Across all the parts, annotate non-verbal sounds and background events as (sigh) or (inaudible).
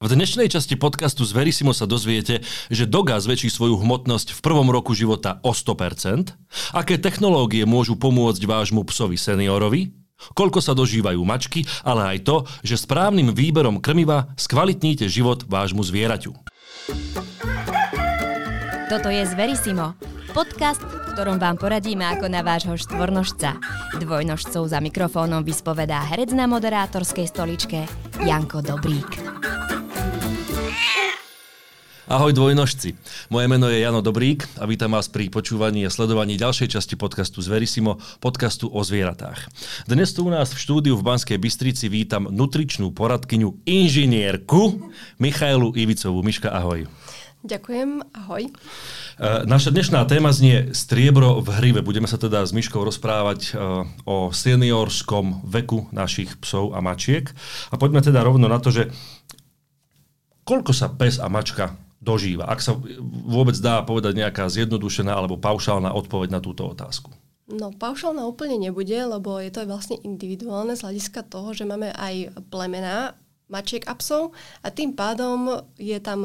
V dnešnej časti podcastu z Verisimo sa dozviete, že Doga zväčší svoju hmotnosť v prvom roku života o 100%, aké technológie môžu pomôcť vášmu psovi seniorovi, koľko sa dožívajú mačky, ale aj to, že správnym výberom krmiva skvalitníte život vášmu zvieraťu. Toto je Zverisimo, podcast, v ktorom vám poradíme ako na vášho štvornožca. Dvojnožcov za mikrofónom vyspovedá herec na moderátorskej stoličke Janko Dobrík. Ahoj dvojnožci. Moje meno je Jano Dobrík a vítam vás pri počúvaní a sledovaní ďalšej časti podcastu Zverisimo, podcastu o zvieratách. Dnes tu u nás v štúdiu v Banskej Bystrici vítam nutričnú poradkyňu, inžinierku Michailu Ivicovú. Miška, ahoj. Ďakujem, ahoj. E, naša dnešná téma znie striebro v hrive. Budeme sa teda s Myškou rozprávať e, o seniorskom veku našich psov a mačiek. A poďme teda rovno na to, že koľko sa pes a mačka dožíva? Ak sa vôbec dá povedať nejaká zjednodušená alebo paušálna odpoveď na túto otázku. No, paušálna úplne nebude, lebo je to vlastne individuálne z hľadiska toho, že máme aj plemená mačiek a psov a tým pádom je tam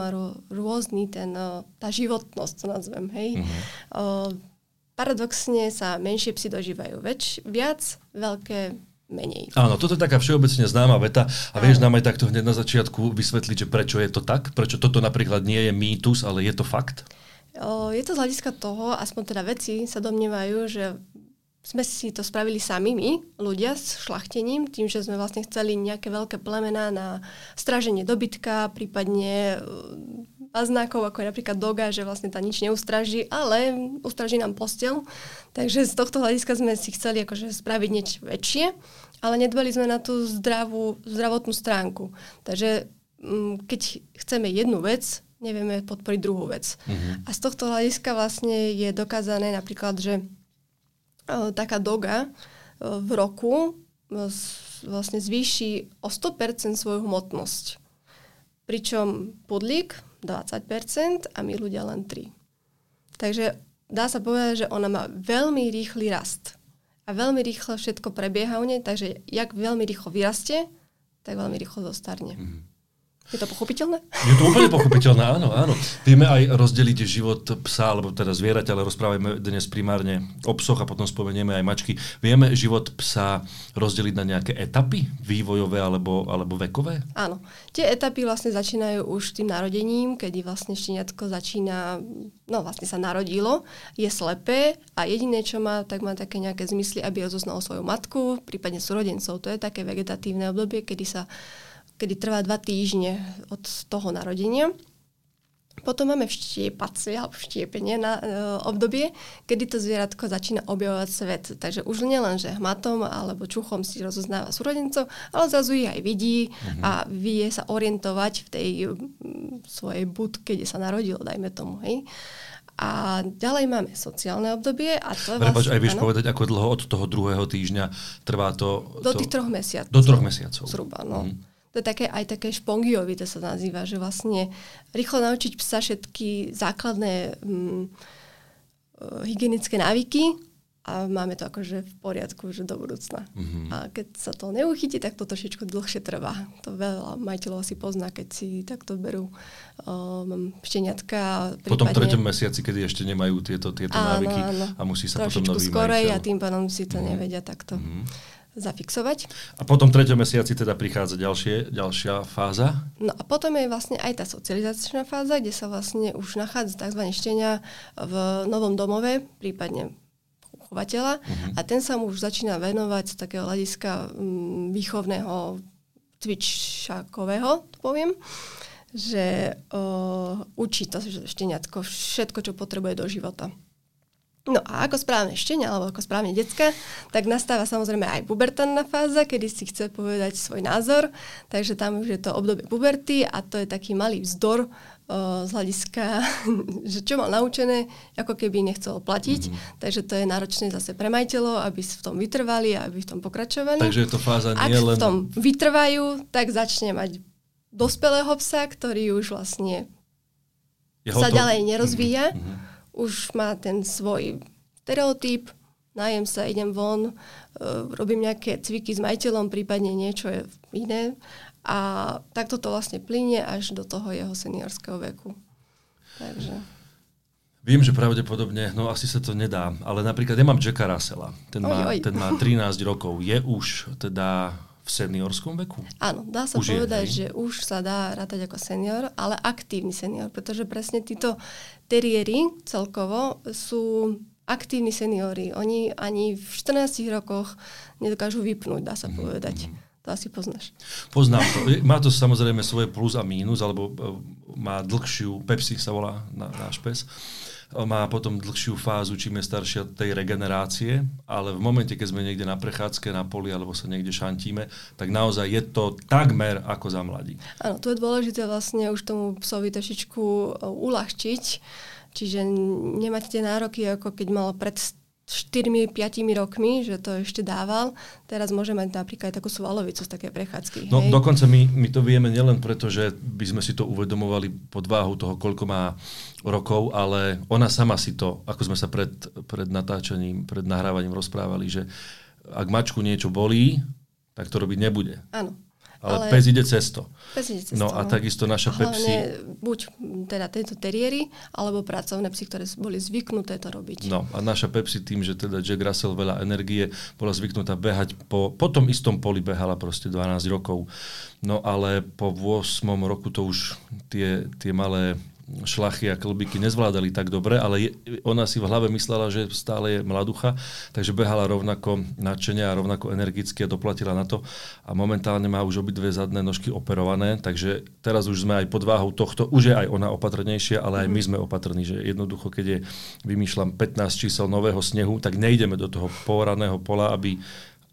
rôzny ten, tá životnosť, to nazvem, hej. Uh-huh. Uh, paradoxne sa menšie psy dožívajú väč, viac, veľké menej. Áno, toto je taká všeobecne známa veta a vieš nám aj takto hneď na začiatku vysvetliť, že prečo je to tak? Prečo toto napríklad nie je mýtus, ale je to fakt? Je to z hľadiska toho, aspoň teda veci sa domnievajú, že sme si to spravili sami my, ľudia s šlachtením, tým, že sme vlastne chceli nejaké veľké plemená na straženie dobytka, prípadne paznákov, ako je napríklad doga, že vlastne tá nič neustraží, ale ustraží nám postel. Takže z tohto hľadiska sme si chceli akože spraviť niečo väčšie, ale nedbali sme na tú zdravú, zdravotnú stránku. Takže mm, keď chceme jednu vec, nevieme podporiť druhú vec. Mm-hmm. A z tohto hľadiska vlastne je dokázané napríklad, že o, taká doga o, v roku o, vlastne zvýši o 100% svoju hmotnosť. Pričom podlík 20% a my ľudia len 3. Takže dá sa povedať, že ona má veľmi rýchly rast. A veľmi rýchlo všetko prebieha u nej, takže jak veľmi rýchlo vyrastie, tak veľmi rýchlo zostarne. Mm-hmm. Je to pochopiteľné? Je to úplne pochopiteľné, áno, áno. Vieme aj rozdeliť život psa, alebo teda zvieraťa, ale rozprávame dnes primárne o psoch a potom spomenieme aj mačky. Vieme život psa rozdeliť na nejaké etapy vývojové alebo, alebo vekové? Áno. Tie etapy vlastne začínajú už tým narodením, kedy vlastne šteniatko začína, no vlastne sa narodilo, je slepé a jediné, čo má, tak má také nejaké zmysly, aby rozoznalo svoju matku, prípadne súrodencov. To je také vegetatívne obdobie, kedy sa kedy trvá dva týždne od toho narodenia. Potom máme vštiepacie alebo vštiepenie na e, obdobie, kedy to zvieratko začína objavovať svet. Takže už nielen, že hmatom alebo čuchom si rozoznáva súrodencov, ale zrazu ich aj vidí uh-huh. a vie sa orientovať v tej m, svojej budke, kde sa narodil, dajme tomu. Hej. A ďalej máme sociálne obdobie. A to Prepač, vlastne, aj vieš ano, povedať, ako dlho od toho druhého týždňa trvá to? Do to, tých troch mesiacov. Do troch mesiacov. Zhruba, no. Uh-huh to je také, aj také špongiovi, to sa nazýva, že vlastne rýchlo naučiť psa všetky základné um, hygienické návyky a máme to akože v poriadku, že do budúcna. Mm-hmm. A keď sa to neuchytí, tak to trošičku dlhšie trvá. To veľa majiteľov si pozná, keď si takto berú um, šteniatka. Po tom treťom mesiaci, kedy ešte nemajú tieto, tieto áno, návyky áno. a musí sa Trošičku potom nový skorej majiteľ. a tým pádom si to mm-hmm. nevedia takto. Mm-hmm zafixovať. A potom v treťom mesiaci teda prichádza ďalšie, ďalšia fáza? No a potom je vlastne aj tá socializačná fáza, kde sa vlastne už nachádza tzv. štenia v novom domove, prípadne chovateľa uh-huh. a ten sa mu už začína venovať z takého hľadiska um, výchovného cvičakového, to poviem, že uh, učí to šteniatko všetko, čo potrebuje do života. No a ako správne štenia, alebo ako správne decka, tak nastáva samozrejme aj pubertálna fáza, kedy si chce povedať svoj názor, takže tam už je to obdobie puberty a to je taký malý vzdor z hľadiska, (laughs) že čo mal naučené, ako keby nechcel platiť, mm-hmm. takže to je náročné zase pre majiteľov, aby v tom vytrvali a aby v tom pokračovali. Takže je to fáza nie Ak len... v tom vytrvajú, tak začne mať dospelého psa, ktorý už vlastne je sa ďalej nerozvíja. Mm-hmm už má ten svoj stereotyp, nájem sa, idem von, uh, robím nejaké cviky s majiteľom, prípadne niečo je iné A takto to vlastne plynie až do toho jeho seniorského veku. Takže... Viem, že pravdepodobne, no asi sa to nedá, ale napríklad ja mám Jacka Russella, ten má, Oj, oj. ten má (laughs) 13 rokov, je už teda v seniorskom veku? Áno, dá sa Už je, povedať, hej? že už sa dá rátať ako senior, ale aktívny senior, pretože presne títo teriéry celkovo sú aktívni seniori. Oni ani v 14 rokoch nedokážu vypnúť, dá sa Mhm, povedať. To asi poznáš. Poznám to. Je- Má to samozrejme svoje plus a mínus, alebo e, má dlhšiu, Pepsi sa volá na, náš pes, E, má potom dlhšiu fázu, čím je staršia tej regenerácie, ale v momente, keď sme niekde na prechádzke, na poli, alebo sa niekde šantíme, tak naozaj je to takmer ako za mladí. Áno, tu je dôležité vlastne už tomu psovi trošičku e, uľahčiť, čiže n- nemať tie nároky, ako keď mal pred 4-5 rokmi, že to ešte dával. Teraz môže mať napríklad aj takú svalovicu z také prechádzky. No hej? dokonca my, my to vieme nielen preto, že by sme si to uvedomovali pod váhu toho, koľko má rokov, ale ona sama si to, ako sme sa pred, pred natáčaním, pred nahrávaním rozprávali, že ak mačku niečo bolí, tak to robiť nebude. Áno. Ale, ale pes ide cez to. Pes ide cez No a takisto naša Hlavne Pepsi... buď m, teda tieto teriéry, alebo pracovné psy, ktoré boli zvyknuté to robiť. No a naša Pepsi tým, že teda Jack Russell veľa energie, bola zvyknutá behať po, po tom istom poli behala proste 12 rokov. No ale po 8 roku to už tie, tie malé šlachy a klbiky nezvládali tak dobre, ale je, ona si v hlave myslela, že stále je mladucha, takže behala rovnako nadšenia a rovnako energicky a doplatila na to. A momentálne má už obidve zadné nožky operované, takže teraz už sme aj pod váhou tohto, už je aj ona opatrnejšia, ale aj my sme opatrní, že jednoducho, keď je, vymýšľam 15 čísel nového snehu, tak nejdeme do toho poraného pola, aby,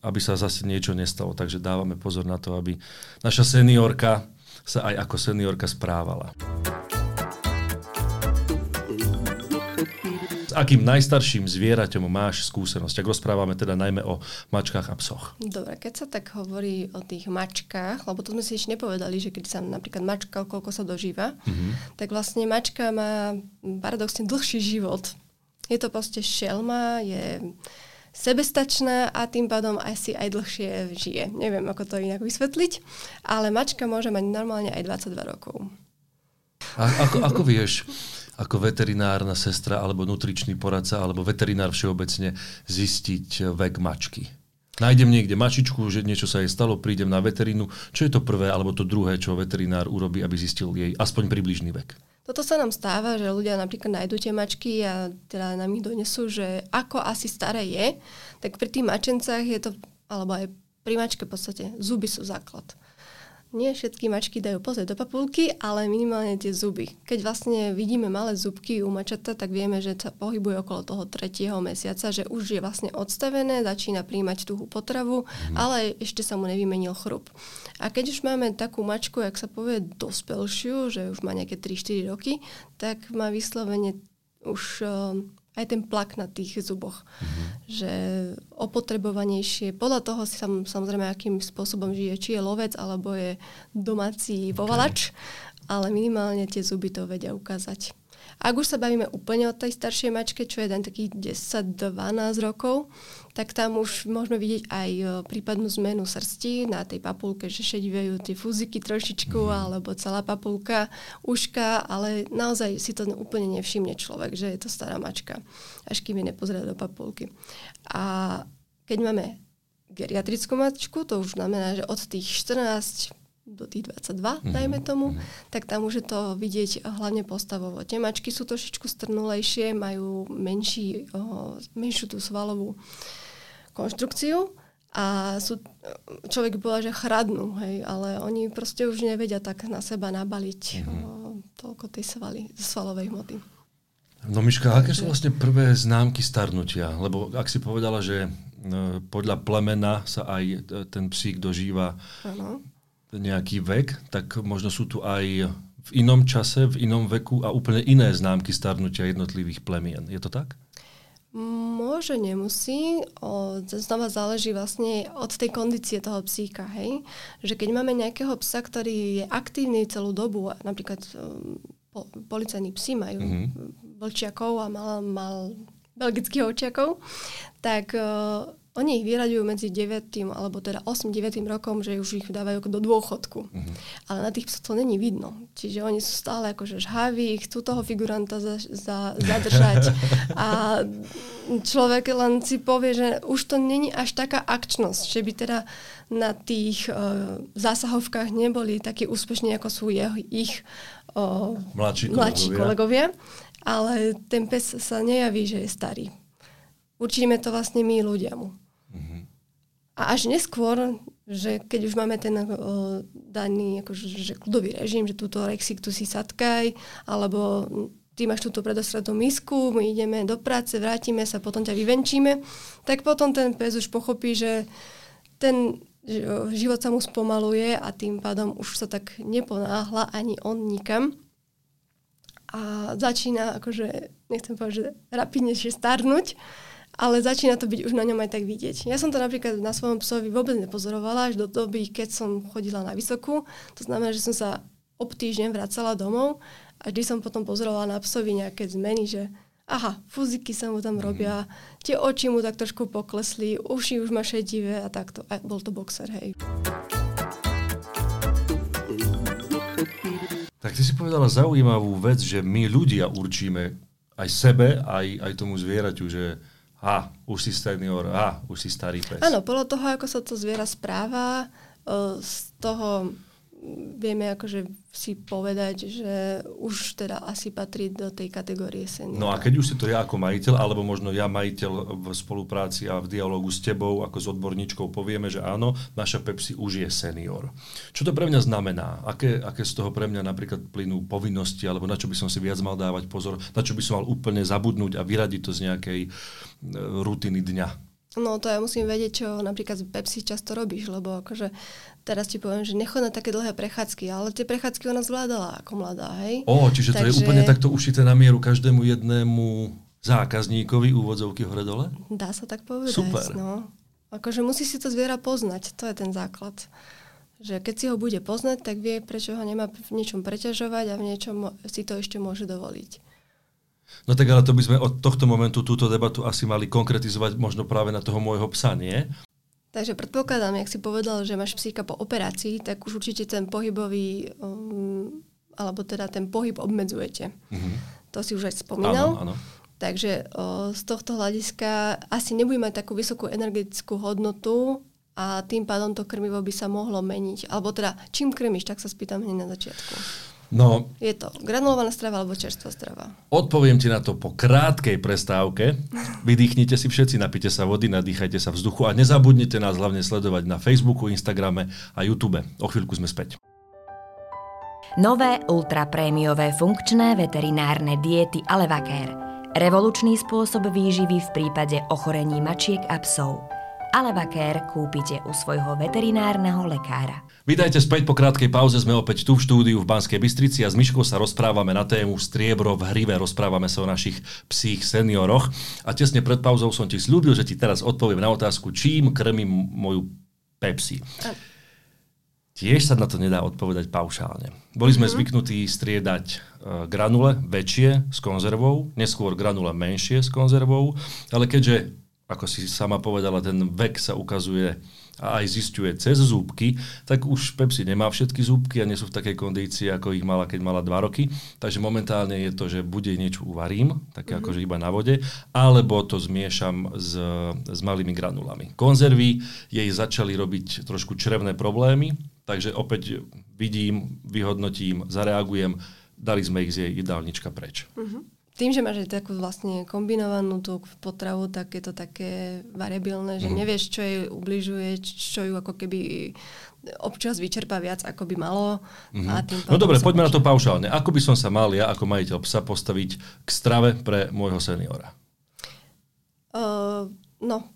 aby sa zase niečo nestalo, takže dávame pozor na to, aby naša seniorka sa aj ako seniorka správala. S akým najstarším zvieraťom máš skúsenosť? Ak rozprávame teda najmä o mačkách a psoch. Dobre, keď sa tak hovorí o tých mačkách, lebo to sme si ešte nepovedali, že keď sa napríklad mačka, koľko sa dožíva, mm-hmm. tak vlastne mačka má paradoxne dlhší život. Je to proste šelma, je sebestačná a tým pádom asi aj dlhšie žije. Neviem, ako to inak vysvetliť, ale mačka môže mať normálne aj 22 rokov. A ako, ako vieš, ako veterinárna sestra alebo nutričný poradca alebo veterinár všeobecne zistiť vek mačky? Nájdem niekde mačičku, že niečo sa jej stalo, prídem na veterínu. Čo je to prvé alebo to druhé, čo veterinár urobí, aby zistil jej aspoň približný vek? Toto sa nám stáva, že ľudia napríklad nájdú tie mačky a teda nám ich donesú, že ako asi staré je, tak pri tých mačencách je to, alebo aj pri mačke v podstate, zuby sú základ. Nie všetky mačky dajú pozrieť do papulky, ale minimálne tie zuby. Keď vlastne vidíme malé zubky u mačata, tak vieme, že sa pohybuje okolo toho tretieho mesiaca, že už je vlastne odstavené, začína príjmať tuhú potravu, mm. ale ešte sa mu nevymenil chrup. A keď už máme takú mačku, jak sa povie, dospelšiu, že už má nejaké 3-4 roky, tak má vyslovene už um, aj ten plak na tých zuboch. Mm-hmm. Že opotrebovanejšie, podľa toho si sam, samozrejme, akým spôsobom žije, či je lovec, alebo je domáci okay. povalač, ale minimálne tie zuby to vedia ukázať. Ak už sa bavíme úplne o tej staršej mačke, čo je ten takých 10-12 rokov, tak tam už môžeme vidieť aj e, prípadnú zmenu srsti na tej papulke, že šedivejú tie fúziky trošičku, mm. alebo celá papulka, uška, ale naozaj si to úplne nevšimne človek, že je to stará mačka, až kým je nepozrie do papulky. A keď máme geriatrickú mačku, to už znamená, že od tých 14 do tých 22, mm-hmm. dajme tomu, mm-hmm. tak tam už je to vidieť hlavne postavovo. Tie mačky sú trošičku strnulejšie, majú menší, oh, menšiu tú svalovú konštrukciu a sú, človek bola, že chradnú, hej, ale oni proste už nevedia tak na seba nabaliť mm-hmm. oh, toľko tej svaly, svalovej hmoty. No Miška, aké sú vlastne prvé známky starnutia? Lebo ak si povedala, že podľa plemena sa aj ten psík dožíva ano nejaký vek, tak možno sú tu aj v inom čase, v inom veku a úplne iné známky starnutia jednotlivých plemien. Je to tak? Môže, nemusí. O, znova záleží vlastne od tej kondície toho psíka. Hej? Že keď máme nejakého psa, ktorý je aktívny celú dobu, napríklad po, policajní psi majú mm-hmm. vlčiakov a mal, mal belgických ovčiakov, tak uh, oni ich vyraďujú medzi 9. alebo teda 8-9. rokom, že už ich dávajú do dôchodku. Mm-hmm. Ale na tých psoch to není vidno. Čiže oni sú stále akože žhaví, chcú toho figuranta za, za, zadržať. (laughs) a človek len si povie, že už to není až taká akčnosť, že by teda na tých uh, zásahovkách neboli takí úspešní, ako sú jeho, ich uh, mladší, mladší kolegovia. Ale ten pes sa nejaví, že je starý. Učíme to vlastne my ľudia mu. A až neskôr, že keď už máme ten uh, daný akože, že kľudový režim, že túto Rexik tu si sadkaj, alebo ty máš túto predostrednú misku, my ideme do práce, vrátime sa, potom ťa vyvenčíme, tak potom ten pes už pochopí, že ten život sa mu spomaluje a tým pádom už sa tak neponáhla ani on nikam. A začína, akože, nechcem povedať, že rapidnejšie starnúť, ale začína to byť už na ňom aj tak vidieť. Ja som to napríklad na svojom psovi vôbec nepozorovala až do doby, keď som chodila na vysokú. To znamená, že som sa ob týždeň vracala domov a vždy som potom pozorovala na psovi nejaké zmeny, že aha, fuziky sa mu tam mhm. robia, tie oči mu tak trošku poklesli, uši už má šedivé a takto. A bol to boxer, hej. Tak ty si povedala zaujímavú vec, že my ľudia určíme aj sebe, aj, aj tomu zvieraťu, že a už si senior, a už si starý pes. Áno, podľa toho, ako sa to zviera správa, z toho vieme akože si povedať, že už teda asi patrí do tej kategórie seniora. No a keď už si to ja ako majiteľ, alebo možno ja majiteľ v spolupráci a v dialogu s tebou ako s odborníčkou povieme, že áno, naša Pepsi už je senior. Čo to pre mňa znamená? Aké, aké z toho pre mňa napríklad plynú povinnosti, alebo na čo by som si viac mal dávať pozor, na čo by som mal úplne zabudnúť a vyradiť to z nejakej e, rutiny dňa? No to ja musím vedieť, čo napríklad z Pepsi často robíš, lebo akože teraz ti poviem, že nechod na také dlhé prechádzky, ale tie prechádzky ona zvládala ako mladá, hej? O, čiže Takže... to je úplne takto ušité na mieru každému jednému zákazníkovi úvodzovky hore-dole? Dá sa tak povedať, Super. no. Akože musí si to zviera poznať, to je ten základ. Že keď si ho bude poznať, tak vie, prečo ho nemá v niečom preťažovať a v niečom si to ešte môže dovoliť. No tak ale to by sme od tohto momentu túto debatu asi mali konkretizovať možno práve na toho môjho psa, nie? Takže predpokladám, jak si povedal, že máš psíka po operácii, tak už určite ten pohybový, um, alebo teda ten pohyb obmedzujete. Mm-hmm. To si už aj spomínal. Áno, áno. Takže o, z tohto hľadiska asi nebude mať takú vysokú energetickú hodnotu a tým pádom to krmivo by sa mohlo meniť. Alebo teda, čím krmíš, tak sa spýtam hneď na začiatku. No, je to granulovaná strava alebo čerstvá strava? Odpoviem ti na to po krátkej prestávke. Vydýchnite si všetci, napite sa vody, nadýchajte sa vzduchu a nezabudnite nás hlavne sledovať na Facebooku, Instagrame a YouTube. O chvíľku sme späť. Nové ultraprémiové funkčné veterinárne diety Alevacare. Revolučný spôsob výživy v prípade ochorení mačiek a psov. Alevacare kúpite u svojho veterinárneho lekára. Vítajte späť po krátkej pauze, sme opäť tu v štúdiu v Banskej Bystrici a s Myškou sa rozprávame na tému striebro v hrive, rozprávame sa o našich psích senioroch a tesne pred pauzou som ti slúbil, že ti teraz odpoviem na otázku, čím krmím moju Pepsi. Tiež sa na to nedá odpovedať paušálne. Boli sme mm-hmm. zvyknutí striedať uh, granule väčšie s konzervou, neskôr granule menšie s konzervou, ale keďže ako si sama povedala, ten vek sa ukazuje a aj zistuje cez zúbky, tak už Pepsi nemá všetky zúbky a nie sú v takej kondícii, ako ich mala, keď mala 2 roky. Takže momentálne je to, že bude niečo uvarím, také mm-hmm. akože iba na vode, alebo to zmiešam s, s malými granulami. Konzervy jej začali robiť trošku črevné problémy, takže opäť vidím, vyhodnotím, zareagujem, dali sme ich z jej jedálnička preč. Mm-hmm tým, že máš takú vlastne kombinovanú tú potravu, tak je to také variabilné, že mm. nevieš, čo jej ubližuje, čo ju ako keby občas vyčerpá viac, ako by malo. Mm-hmm. A tým no dobre, poďme na to paušálne. Ako by som sa mal ja ako majiteľ psa postaviť k strave pre môjho seniora? Uh, no,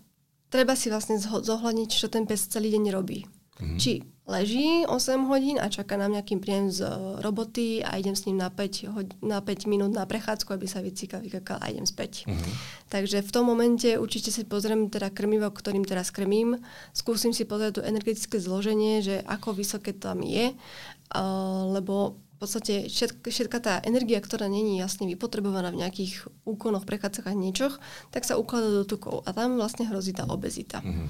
treba si vlastne zohľadniť, čo ten pes celý deň robí. Mm-hmm. Či leží 8 hodín a čaká na nejaký príjem z roboty a idem s ním na 5, hod- na 5 minút na prechádzku, aby sa vycíkal, vykakal a idem späť. Uh-huh. Takže v tom momente určite si pozriem teda krmivo, ktorým teraz krmím. Skúsim si pozrieť to energetické zloženie, že ako vysoké tam je, uh, lebo v podstate všetka, všetka tá energia, ktorá není jasne vypotrebovaná v nejakých úkonoch, prechádzkach, niečoch, tak sa ukladá do tukov a tam vlastne hrozí tá obezita. Mm-hmm.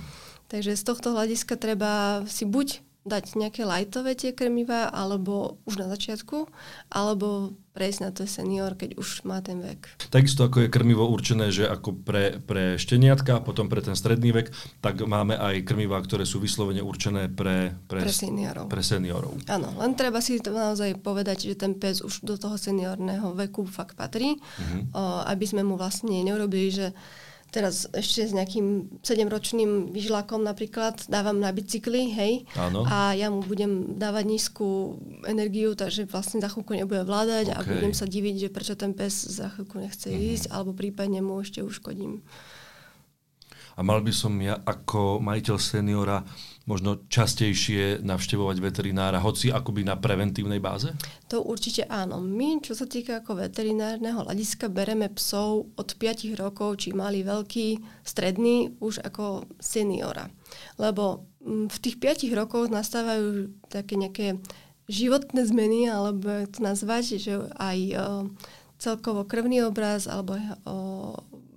Takže z tohto hľadiska treba si buď dať nejaké lajtové tie krmiva, alebo už na začiatku, alebo prejsť na to senior, keď už má ten vek. Takisto ako je krmivo určené, že ako pre, pre šteniatka, potom pre ten stredný vek, tak máme aj krmivá, ktoré sú vyslovene určené pre, pre, pre seniorov. Pre seniorov. Áno, len treba si to naozaj povedať, že ten pes už do toho seniorného veku fakt patrí, mm-hmm. o, aby sme mu vlastne neurobili, že teraz ešte s nejakým 7-ročným vyžlakom napríklad dávam na bicykli, hej, Áno. a ja mu budem dávať nízku energiu, takže vlastne za chvíľku nebude vládať okay. a budem sa diviť, že prečo ten pes za chvíľku nechce mm-hmm. ísť, alebo prípadne mu ešte uškodím. A mal by som ja ako majiteľ seniora možno častejšie navštevovať veterinára, hoci akoby na preventívnej báze? To určite áno. My, čo sa týka ako veterinárneho hľadiska, bereme psov od 5 rokov, či mali veľký, stredný, už ako seniora. Lebo mm, v tých 5 rokoch nastávajú také nejaké životné zmeny, alebo to nazvať, že aj o, celkovo krvný obraz alebo o,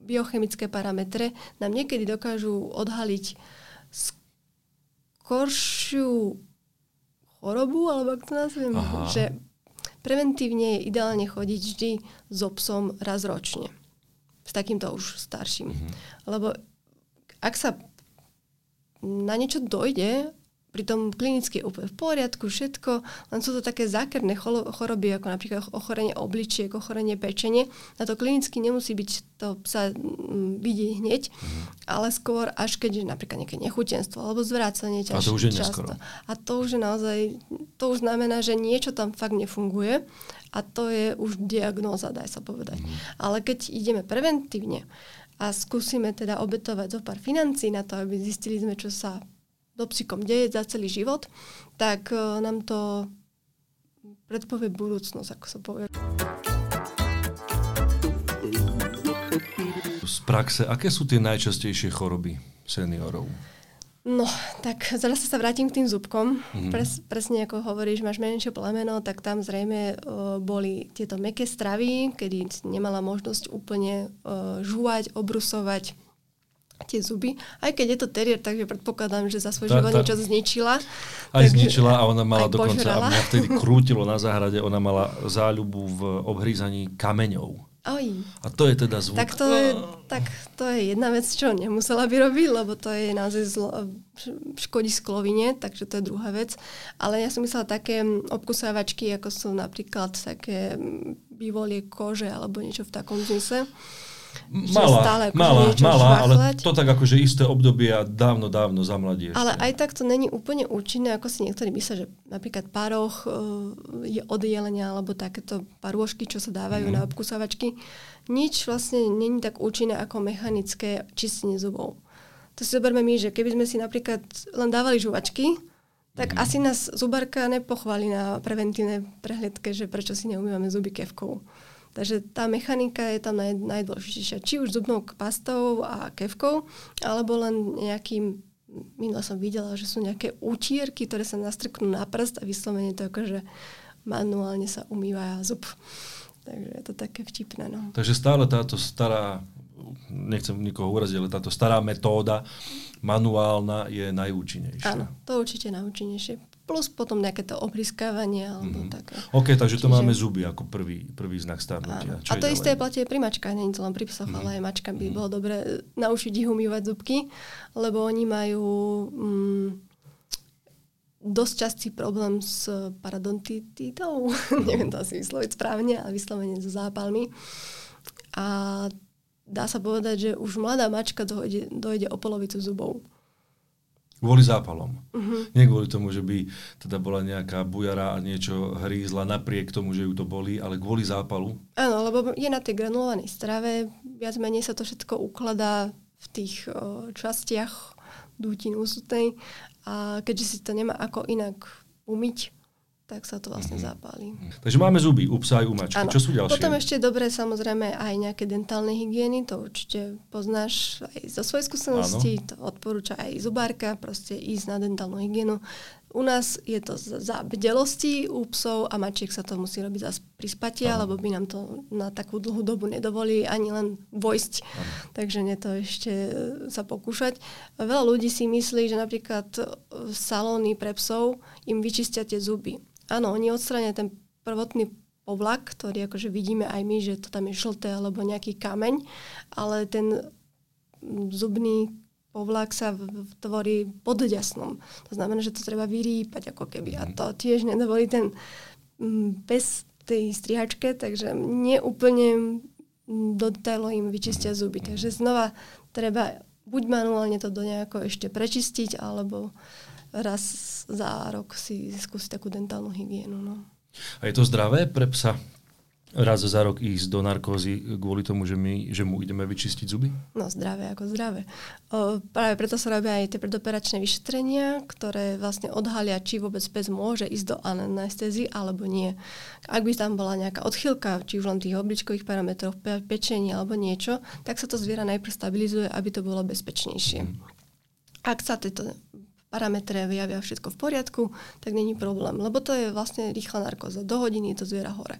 biochemické parametre nám niekedy dokážu odhaliť skoršiu chorobu, alebo ako to nazviem, Aha. že preventívne je ideálne chodiť vždy so psom raz ročne. S takýmto už starším. Mm-hmm. Lebo ak sa na niečo dojde, Pritom klinicky je úplne v poriadku, všetko, len sú to také zákerné choroby, ako napríklad ochorenie obličiek, ochorenie pečenie. Na to klinicky nemusí byť to sa vidieť hneď, mm. ale skôr až keď napríklad nejaké nechutenstvo alebo zvrácanie ťaž, A to už je často. A to už je naozaj, to už znamená, že niečo tam fakt nefunguje a to je už diagnóza, daj sa povedať. Mm. Ale keď ideme preventívne a skúsime teda obetovať zo pár financí na to, aby zistili sme, čo sa psíkom deje za celý život, tak uh, nám to predpovie budúcnosť, ako sa povie. Z praxe, aké sú tie najčastejšie choroby seniorov? No, tak zase sa vrátim k tým zubkom. Mm-hmm. Pres, presne ako hovoríš, máš menšie plemeno, tak tam zrejme uh, boli tieto meké stravy, kedy nemala možnosť úplne uh, žúvať, obrusovať, tie zuby. Aj keď je to terier, takže predpokladám, že za svoj život niečo zničila. Aj takže, zničila a ona mala dokonca, požrala. a mňa vtedy (laughs) krútilo na záhrade, ona mala záľubu v obhrízaní kameňov. Oj. A to je teda zvuk. Tak to je, tak to je jedna vec, čo nemusela by robiť, lebo to je naozaj zlo, škodí sklovine, takže to je druhá vec. Ale ja som myslela také obkusávačky, ako sú napríklad také bývolie kože alebo niečo v takom zmysle. Mala, stále akože mala, mala ale to tak akože isté obdobia dávno, dávno za mladí Ale aj tak to není úplne účinné, ako si niektorí myslia, že napríklad paroch uh, je od jelenia, alebo takéto parôžky, čo sa dávajú mm. na obkusovačky. Nič vlastne není tak účinné ako mechanické čistenie zubov. To si zoberme my, že keby sme si napríklad len dávali žuvačky, tak mm. asi nás zubarka nepochváli na preventívne prehliadke, že prečo si neumývame zuby kevkou. Takže tá mechanika je tam naj, najdôležitejšia. Či už zubnou pastou a kevkou, alebo len nejakým minule som videla, že sú nejaké útierky, ktoré sa nastrknú na prst a vyslovene to akože manuálne sa umýva zub. Takže je to také vtipné. No. Takže stále táto stará, nechcem nikoho uraziť, ale táto stará metóda manuálna je najúčinnejšia. Áno, to určite najúčinnejšie plus potom nejaké to obriskávanie alebo mm-hmm. také. OK, takže Čiže... to máme zuby ako prvý, prvý znak starnutia. A to ďalej? isté platí aj pri mačkách, nie to len pri psoch, mm-hmm. ale aj mačkám by mm-hmm. bolo dobre naučiť ich umývať zubky, lebo oni majú mm, dosť častý problém s paradontititou, mm-hmm. (laughs) neviem to asi vysloviť správne, ale vyslovene so zápalmi. A dá sa povedať, že už mladá mačka dojde, dojde o polovicu zubov. Kvôli zápalom. Uh-huh. Nie kvôli tomu, že by teda bola nejaká bujara a niečo hrízla napriek tomu, že ju to boli, ale kvôli zápalu. Áno, lebo je na tej granulovanej strave, viac menej sa to všetko ukladá v tých o, častiach dútin úsutnej a keďže si to nemá ako inak umyť, tak sa to vlastne mm-hmm. zapáli. Takže máme zuby u psa aj u mačky. Ano. Čo sú ďalšie? Potom ešte dobre samozrejme aj nejaké dentálne hygieny, to určite poznáš aj zo svojej skúsenosti, ano. to odporúča aj zubárka, proste ísť na dentálnu hygienu. U nás je to za bdelosti, u psov a mačiek sa to musí robiť zase pri spati, lebo by nám to na takú dlhú dobu nedovolí ani len vojsť. Ano. Takže nie to ešte e, sa pokúšať. Veľa ľudí si myslí, že napríklad e, salóny pre psov im vyčistia tie zuby. Áno, oni odstrania ten prvotný povlak, ktorý akože vidíme aj my, že to tam je žlté alebo nejaký kameň, ale ten zubný povlak sa tvorí pod ďasnom. To znamená, že to treba vyrýpať ako keby. A to tiež nedovolí ten bez tej strihačke, takže neúplne do detailu im vyčistia zuby. Takže znova treba buď manuálne to do nejako ešte prečistiť, alebo raz za rok si skúsiť takú dentálnu hygienu. No. A je to zdravé pre psa raz za rok ísť do narkózy kvôli tomu, že, my, že mu ideme vyčistiť zuby? No zdravé ako zdravé. O, práve preto sa robia aj tie predoperačné vyšetrenia, ktoré vlastne odhalia, či vôbec pes môže ísť do anestézy alebo nie. Ak by tam bola nejaká odchylka, či už len tých obličkových parametrov, pe- pečení alebo niečo, tak sa to zviera najprv stabilizuje, aby to bolo bezpečnejšie. Mm. Ak sa tieto parametre vyjavia všetko v poriadku, tak není problém. Lebo to je vlastne rýchla narkóza. Do hodiny je to zviera hore.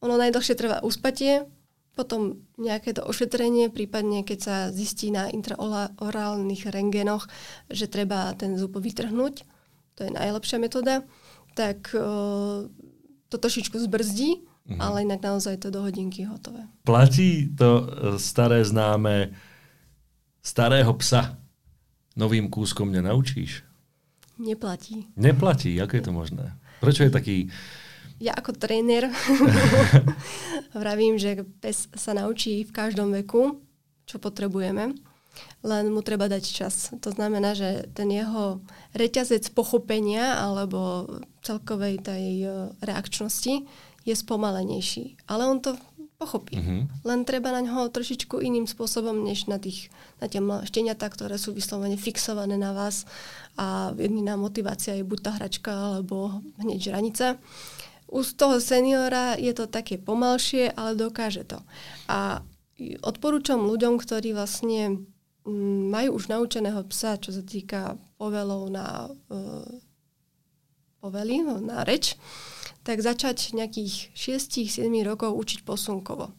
Ono najdlhšie trvá uspatie, potom nejaké to ošetrenie, prípadne keď sa zistí na intraorálnych rengenoch, že treba ten zub vytrhnúť, to je najlepšia metóda, tak uh, to trošičku zbrzdí, mhm. ale inak naozaj to do hodinky hotové. Platí to e, staré známe starého psa novým kúskom nenaučíš? Neplatí. Neplatí? Ako je to možné? Prečo je taký... Ja ako tréner (laughs) vravím, že pes sa naučí v každom veku, čo potrebujeme, len mu treba dať čas. To znamená, že ten jeho reťazec pochopenia alebo celkovej tej e, reakčnosti je spomalenejší. Ale on to pochopí. Mm-hmm. Len treba na ňo trošičku iným spôsobom, než na, tých, na tie šteniatá, ktoré sú vyslovene fixované na vás a jediná motivácia je buď tá hračka, alebo hneď žranica. U toho seniora je to také pomalšie, ale dokáže to. A odporúčam ľuďom, ktorí vlastne mm, majú už naučeného psa, čo sa týka povelov na uh, povely, na reč, tak začať nejakých 6-7 rokov učiť posunkovo.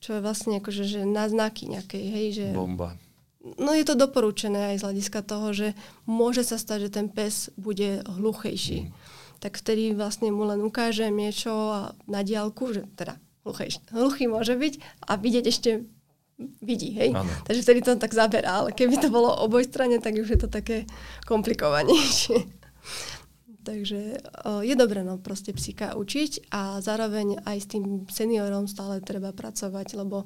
Čo je vlastne akože, že na znaky nejakej, hej, že... Bomba. No je to doporučené aj z hľadiska toho, že môže sa stať, že ten pes bude hluchejší. Mm. Tak vtedy vlastne mu len ukážem niečo na diálku, že teda hluchý, hluchý môže byť a vidieť ešte vidí, hej. Ano. Takže vtedy to tak zaberá, ale keby to bolo oboj strane, tak už je to také komplikovanejšie. Takže o, je dobré no, proste psíka učiť a zároveň aj s tým seniorom stále treba pracovať, lebo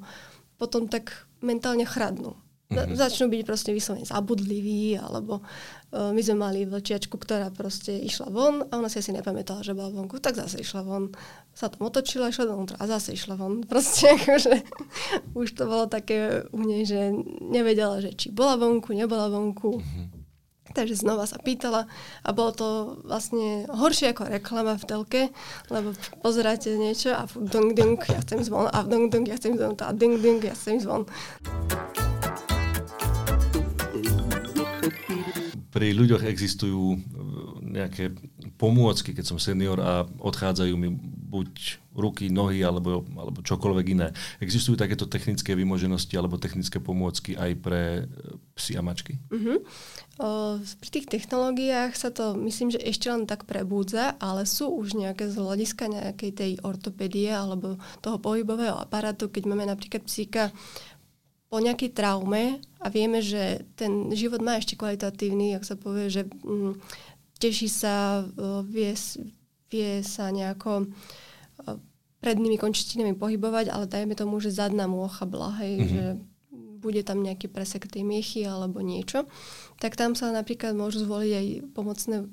potom tak mentálne chradnú. Mm-hmm. Začnú byť proste vyslovene zabudliví, alebo uh, my sme mali vlčiačku, ktorá proste išla von a ona si asi nepamätala, že bola vonku, tak zase išla von. Sa tam otočila, išla dovnútra a zase išla von. (laughs) Proste akože už to bolo také u nej, že nevedela, že či bola vonku, nebola vonku. Mm-hmm. Takže znova sa pýtala a bolo to vlastne horšie ako reklama v telke, lebo pozeráte niečo a dung dung, ja chcem zvon, a dung dung, ja chcem zvon, a dung dung, ja chcem zvon. Pri ľuďoch existujú e, nejaké pomôcky, keď som senior a odchádzajú mi buď ruky, nohy alebo, alebo čokoľvek iné. Existujú takéto technické vymoženosti alebo technické pomôcky aj pre e, psy a mačky? Uh-huh. O, pri tých technológiách sa to myslím, že ešte len tak prebúdza, ale sú už nejaké z hľadiska nejakej tej ortopédie alebo toho pohybového aparátu, keď máme napríklad psíka po nejakej traume a vieme, že ten život má ešte kvalitatívny, ak sa povie, že mm, teší sa, vie, vie sa nejako prednými končetinami pohybovať, ale dajme tomu, že zadná môcha blahej, mm-hmm. že bude tam nejaký presek tej miechy alebo niečo, tak tam sa napríklad môžu zvoliť aj pomocné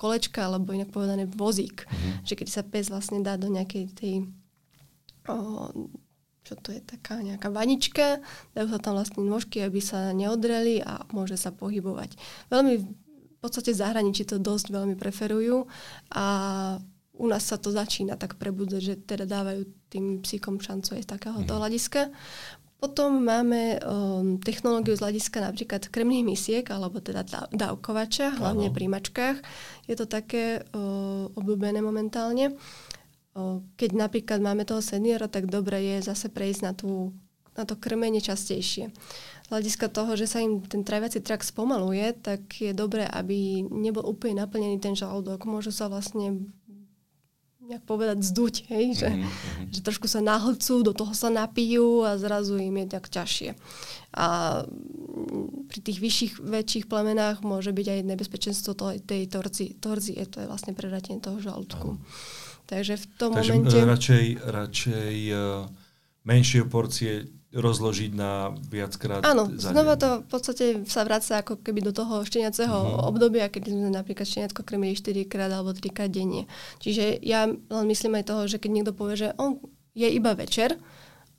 kolečka, alebo inak povedané vozík. Mm-hmm. Že keď sa pes vlastne dá do nejakej tej o, čo to je taká nejaká vanička, dajú sa tam vlastne nôžky, aby sa neodreli a môže sa pohybovať. Veľmi v podstate zahraničí to dosť veľmi preferujú a u nás sa to začína tak prebudzať, že teda dávajú tým psíkom šancu aj z takéhoto mm. hľadiska. Potom máme um, technológiu z hľadiska napríklad krmných misiek, alebo teda dávkovača, hlavne pri mačkách. Je to také uh, obľúbené momentálne. Uh, keď napríklad máme toho seniora, tak dobre je zase prejsť na, tú, na to krmenie častejšie. Z hľadiska toho, že sa im ten traviaci trakt spomaluje, tak je dobré, aby nebol úplne naplnený ten žalúdok. Môžu sa vlastne nejak povedať, zduť, hej? Že, mm-hmm. že trošku sa nahlcú, do toho sa napijú a zrazu im je tak ťažšie. A pri tých vyšších, väčších plemenách môže byť aj nebezpečenstvo to, tej torzi, torzie, to je vlastne preratenie toho žalúdku. Takže v tom Takže momente... radšej, radšej uh, menšie porcie rozložiť na viackrát Áno, znova to v podstate sa vracia ako keby do toho šteniaceho uh-huh. obdobia, keď sme napríklad šteniacko krmili 4 krát alebo 3 krát denne. Čiže ja len myslím aj toho, že keď niekto povie, že on je iba večer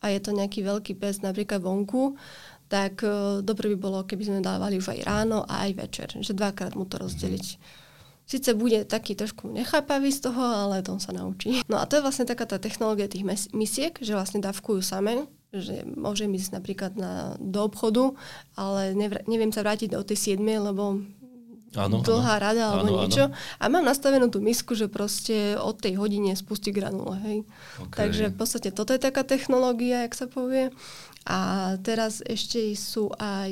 a je to nejaký veľký pes napríklad vonku, tak uh, dobre by bolo, keby sme dávali už aj ráno a aj večer, že dvakrát mu to rozdeliť. Uh-huh. Sice bude taký trošku nechápavý z toho, ale to on sa naučí. No a to je vlastne taká tá technológia tých misiek, že vlastne dávkujú samé že môžem ísť napríklad na, do obchodu, ale nevr- neviem sa vrátiť do tej 7, lebo ano, dlhá ano. rada alebo ano, niečo. Ano. A mám nastavenú tú misku, že proste od tej hodine spustí granule. Hej. Okay. Takže v podstate toto je taká technológia, jak sa povie. A teraz ešte sú aj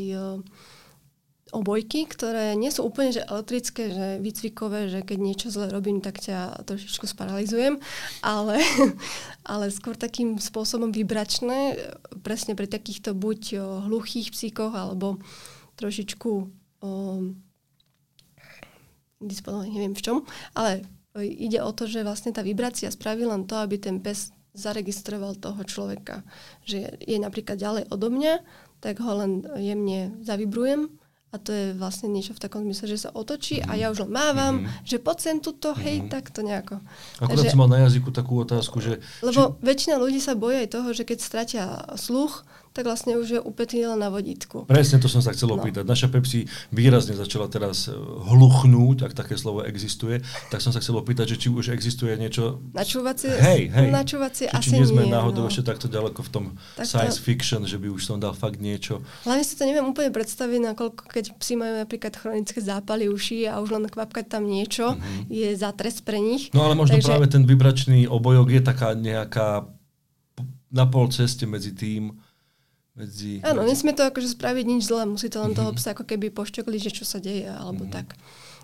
obojky, ktoré nie sú úplne že elektrické, že výcvikové, že keď niečo zle robím, tak ťa trošičku sparalizujem, ale, (laughs) ale skôr takým spôsobom vybračné, presne pri takýchto buď hluchých psíkoch, alebo trošičku o, neviem v čom, ale ide o to, že vlastne tá vibrácia spraví len to, aby ten pes zaregistroval toho človeka. Že je napríklad ďalej odo mňa, tak ho len jemne zavibrujem a to je vlastne niečo v takom zmysle, že sa otočí mm-hmm. a ja už len mávam, mm-hmm. že poď sem tuto, hej, mm-hmm. tak to nejako. Akurát Takže, som mal na jazyku takú otázku, že... Lebo či... väčšina ľudí sa bojí aj toho, že keď stratia sluch, tak vlastne už je upätý len na vodítku. Presne to som sa chcel no. opýtať. Naša Pepsi výrazne začala teraz e, hluchnúť, ak také slovo existuje, tak som sa chcel opýtať, že či už existuje niečo... Načúvacie? Hej, hej. Načúvacie či, asi či nie sme nie, náhodou no. ešte takto ďaleko v tom tak science to... fiction, že by už som dal fakt niečo. Hlavne si to neviem úplne predstaviť, nakoľko keď psi majú napríklad chronické zápaly uší a už len kvapkať tam niečo mm-hmm. je za trest pre nich. No ale možno Takže... práve ten vibračný obojok je taká nejaká na pol ceste medzi tým, medzi... Áno, nesmie to akože spraviť nič zlé, musí to len mm-hmm. toho psa ako keby pošťokliť, že čo sa deje, alebo mm-hmm. tak.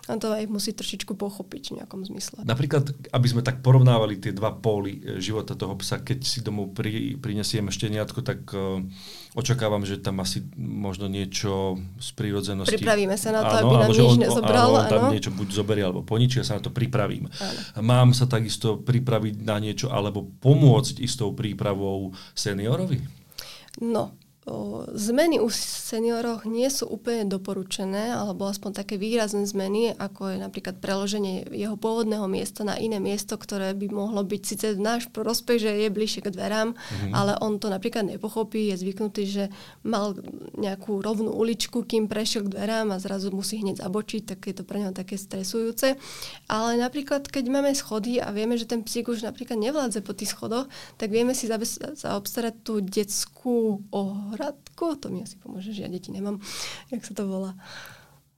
A to aj musí trošičku pochopiť v nejakom zmysle. Napríklad, aby sme tak porovnávali tie dva póly e, života toho psa, keď si domov pri, prinesiem šteniatko, tak uh, očakávam, že tam asi možno niečo z prírodzenosti... Pripravíme sa na to, áno, aby nám nič on. Áno, on tam niečo buď zoberie, alebo poničí, ja sa na to pripravím. Áno. Mám sa takisto pripraviť na niečo, alebo pomôcť istou prípravou seniorovi? No, O, zmeny u senioroch nie sú úplne doporučené, alebo aspoň také výrazné zmeny, ako je napríklad preloženie jeho pôvodného miesta na iné miesto, ktoré by mohlo byť síce náš prospech, že je bližšie k dverám, mm-hmm. ale on to napríklad nepochopí, je zvyknutý, že mal nejakú rovnú uličku, kým prešiel k dverám a zrazu musí hneď zabočiť, tak je to pre neho také stresujúce. Ale napríklad, keď máme schody a vieme, že ten psík už napríklad nevládze po tých schodoch, tak vieme si zaobstarať tú detskú ohradku, to mi asi pomôže, že ja deti nemám, jak sa to volá.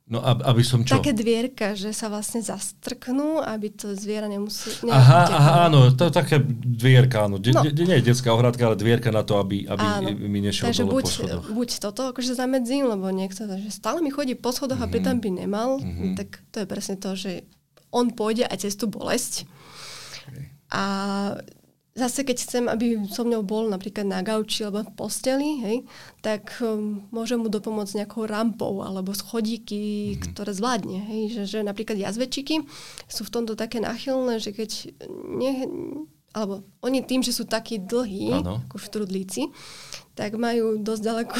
No aby som čo? Také dvierka, že sa vlastne zastrknú, aby to zviera nemusí... Aha, aha, áno, to je také dvierka, áno. De, no. de, nie je detská ohradka, ale dvierka na to, aby, aby mi nešiel Takže dole buď, po schodoch. buď toto, akože zamedzím, lebo niekto, že stále mi chodí po schodoch mm-hmm. a pritom by nemal, mm-hmm. tak to je presne to, že on pôjde aj cez tú bolesť. Okay. A zase keď chcem, aby so mnou bol napríklad na gauči alebo v posteli, hej, tak um, môžem mu dopomôcť nejakou rampou alebo schodíky, mm-hmm. ktoré zvládne. Hej, že, že napríklad jazvečiky sú v tomto také náchylné, že keď ne, alebo oni tým, že sú takí dlhí, ano. ako štrudlíci, tak majú dosť ďaleko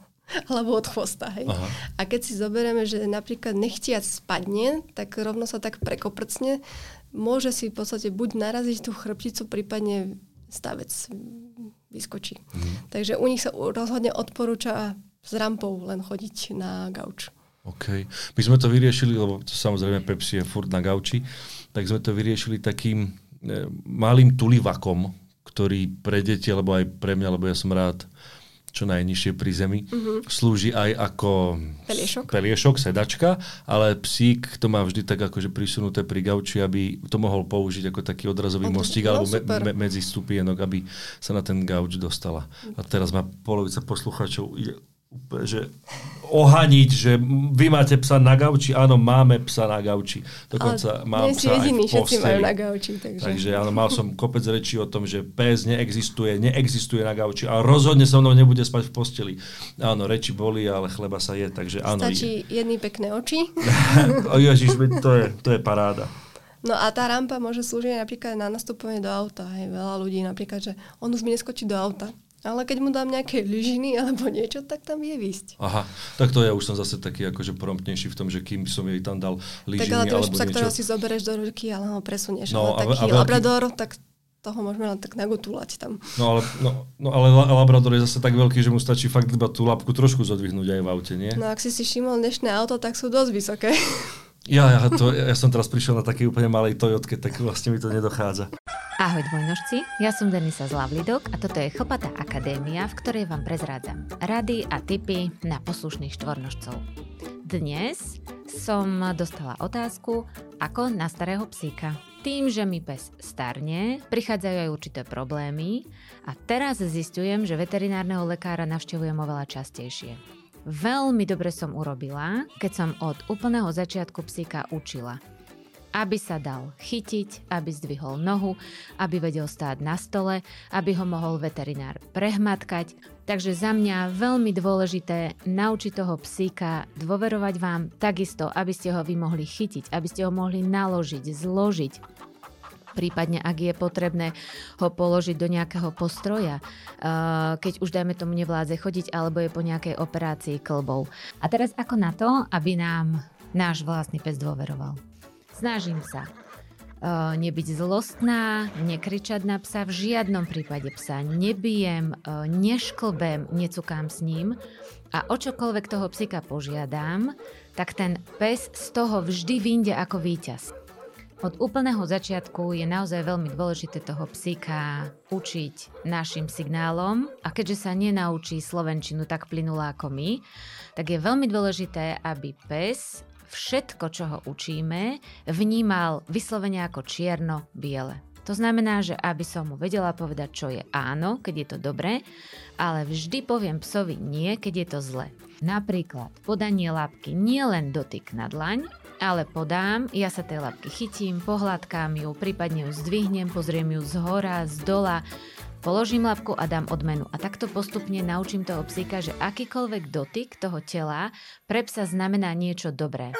(laughs) hlavu od chvosta. Hej. Aha. A keď si zoberieme, že napríklad nechtiac spadne, tak rovno sa tak prekoprcne, môže si v podstate buď naraziť tú chrbticu, prípadne stavec vyskočí. Mm. Takže u nich sa rozhodne odporúča s rampou len chodiť na gauč. OK. My sme to vyriešili, lebo to samozrejme Pepsi je furt na gauči, tak sme to vyriešili takým e, malým tulivakom, ktorý pre deti, alebo aj pre mňa, lebo ja som rád čo najnižšie pri zemi. Uh-huh. Slúži aj ako peliešok. peliešok, sedačka, ale psík to má vždy tak akože prisunuté pri gauči, aby to mohol použiť ako taký odrazový Odraz... mostík no, alebo me, me, medzi stupienok, aby sa na ten gauč dostala. A teraz má polovica poslucháčov že ohaniť, že vy máte psa na gauči, áno, máme psa na gauči. Dokonca Ale mám psa jediný, aj v všetci majú na gauči. Takže. takže áno, mal som kopec rečí o tom, že pes neexistuje, neexistuje na gauči a rozhodne so mnou nebude spať v posteli. Áno, reči boli, ale chleba sa je, takže áno. Stačí je. jedny pekné oči. (laughs) o Ježiš, to je, to je paráda. No a tá rampa môže slúžiť napríklad na nastupovanie do auta. Hej, veľa ľudí napríklad, že on už mi neskočí do auta. Ale keď mu dám nejaké lyžiny alebo niečo, tak tam vie výsť. Aha, tak to ja už som zase taký akože promptnejší v tom, že kým som jej tam dal lyžiny tak, ale alebo niečo. Tak si zoberieš do ruky, ale ho presunieš. No, ale taký a veľký... labrador, tak toho môžeme len tak nagutulať tam. No ale, no, no, ale Labrador je zase tak veľký, že mu stačí fakt iba tú labku trošku zodvihnúť aj v aute, nie? No ak si si všimol dnešné auto, tak sú dosť vysoké. (laughs) Ja, ja, to, ja som teraz prišiel na takej úplne malej Toyotke, tak vlastne mi to nedochádza. Ahoj dvojnožci, ja som Denisa z Lavlidok a toto je Chopatá akadémia, v ktorej vám prezrádzam rady a tipy na poslušných štvornožcov. Dnes som dostala otázku, ako na starého psíka. Tým, že mi pes starne, prichádzajú aj určité problémy a teraz zistujem, že veterinárneho lekára navštevujem oveľa častejšie. Veľmi dobre som urobila, keď som od úplného začiatku psíka učila. Aby sa dal chytiť, aby zdvihol nohu, aby vedel stáť na stole, aby ho mohol veterinár prehmatkať. Takže za mňa veľmi dôležité naučiť toho psíka dôverovať vám takisto, aby ste ho vy mohli chytiť, aby ste ho mohli naložiť, zložiť, prípadne ak je potrebné ho položiť do nejakého postroja, uh, keď už dajme tomu nevládze chodiť alebo je po nejakej operácii klbov. A teraz ako na to, aby nám náš vlastný pes dôveroval? Snažím sa uh, nebyť zlostná, nekričať na psa, v žiadnom prípade psa nebijem, uh, nešklbem, necukám s ním a o čokoľvek toho psika požiadam, tak ten pes z toho vždy vyjde ako víťaz. Od úplného začiatku je naozaj veľmi dôležité toho psíka učiť našim signálom a keďže sa nenaučí slovenčinu tak plynula ako my, tak je veľmi dôležité, aby pes všetko, čo ho učíme, vnímal vyslovene ako čierno-biele. To znamená, že aby som mu vedela povedať, čo je áno, keď je to dobré, ale vždy poviem psovi nie, keď je to zle. Napríklad podanie labky nie len dotyk na dlaň, ale podám, ja sa tej labky chytím, pohľadkám ju, prípadne ju zdvihnem, pozriem ju z hora, z dola, položím labku a dám odmenu. A takto postupne naučím toho psíka, že akýkoľvek dotyk toho tela pre psa znamená niečo dobré.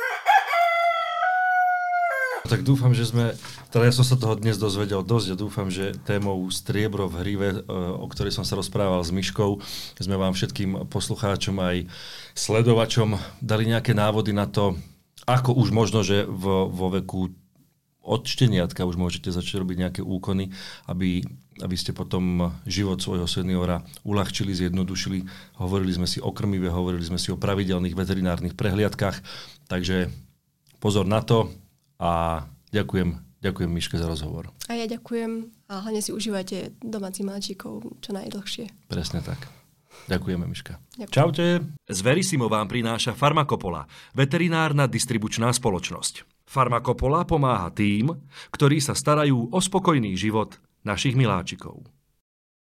Tak dúfam, že sme, teda ja som sa toho dnes dozvedel dosť a dúfam, že témou striebro v hrive, e, o ktorej som sa rozprával s Myškou, sme vám všetkým poslucháčom aj sledovačom dali nejaké návody na to, ako už možno, že vo, vo veku od šteniatka už môžete začať robiť nejaké úkony, aby, aby ste potom život svojho seniora uľahčili, zjednodušili. Hovorili sme si o krmive, hovorili sme si o pravidelných veterinárnych prehliadkách, takže pozor na to a ďakujem, ďakujem Miške za rozhovor. A ja ďakujem a hlavne si užívajte domácich máčikov čo najdlhšie. Presne tak. Ďakujeme, Miška. Ďakujem. Čaute. Z Verisimo vám prináša Farmakopola, veterinárna distribučná spoločnosť. Farmakopola pomáha tým, ktorí sa starajú o spokojný život našich miláčikov.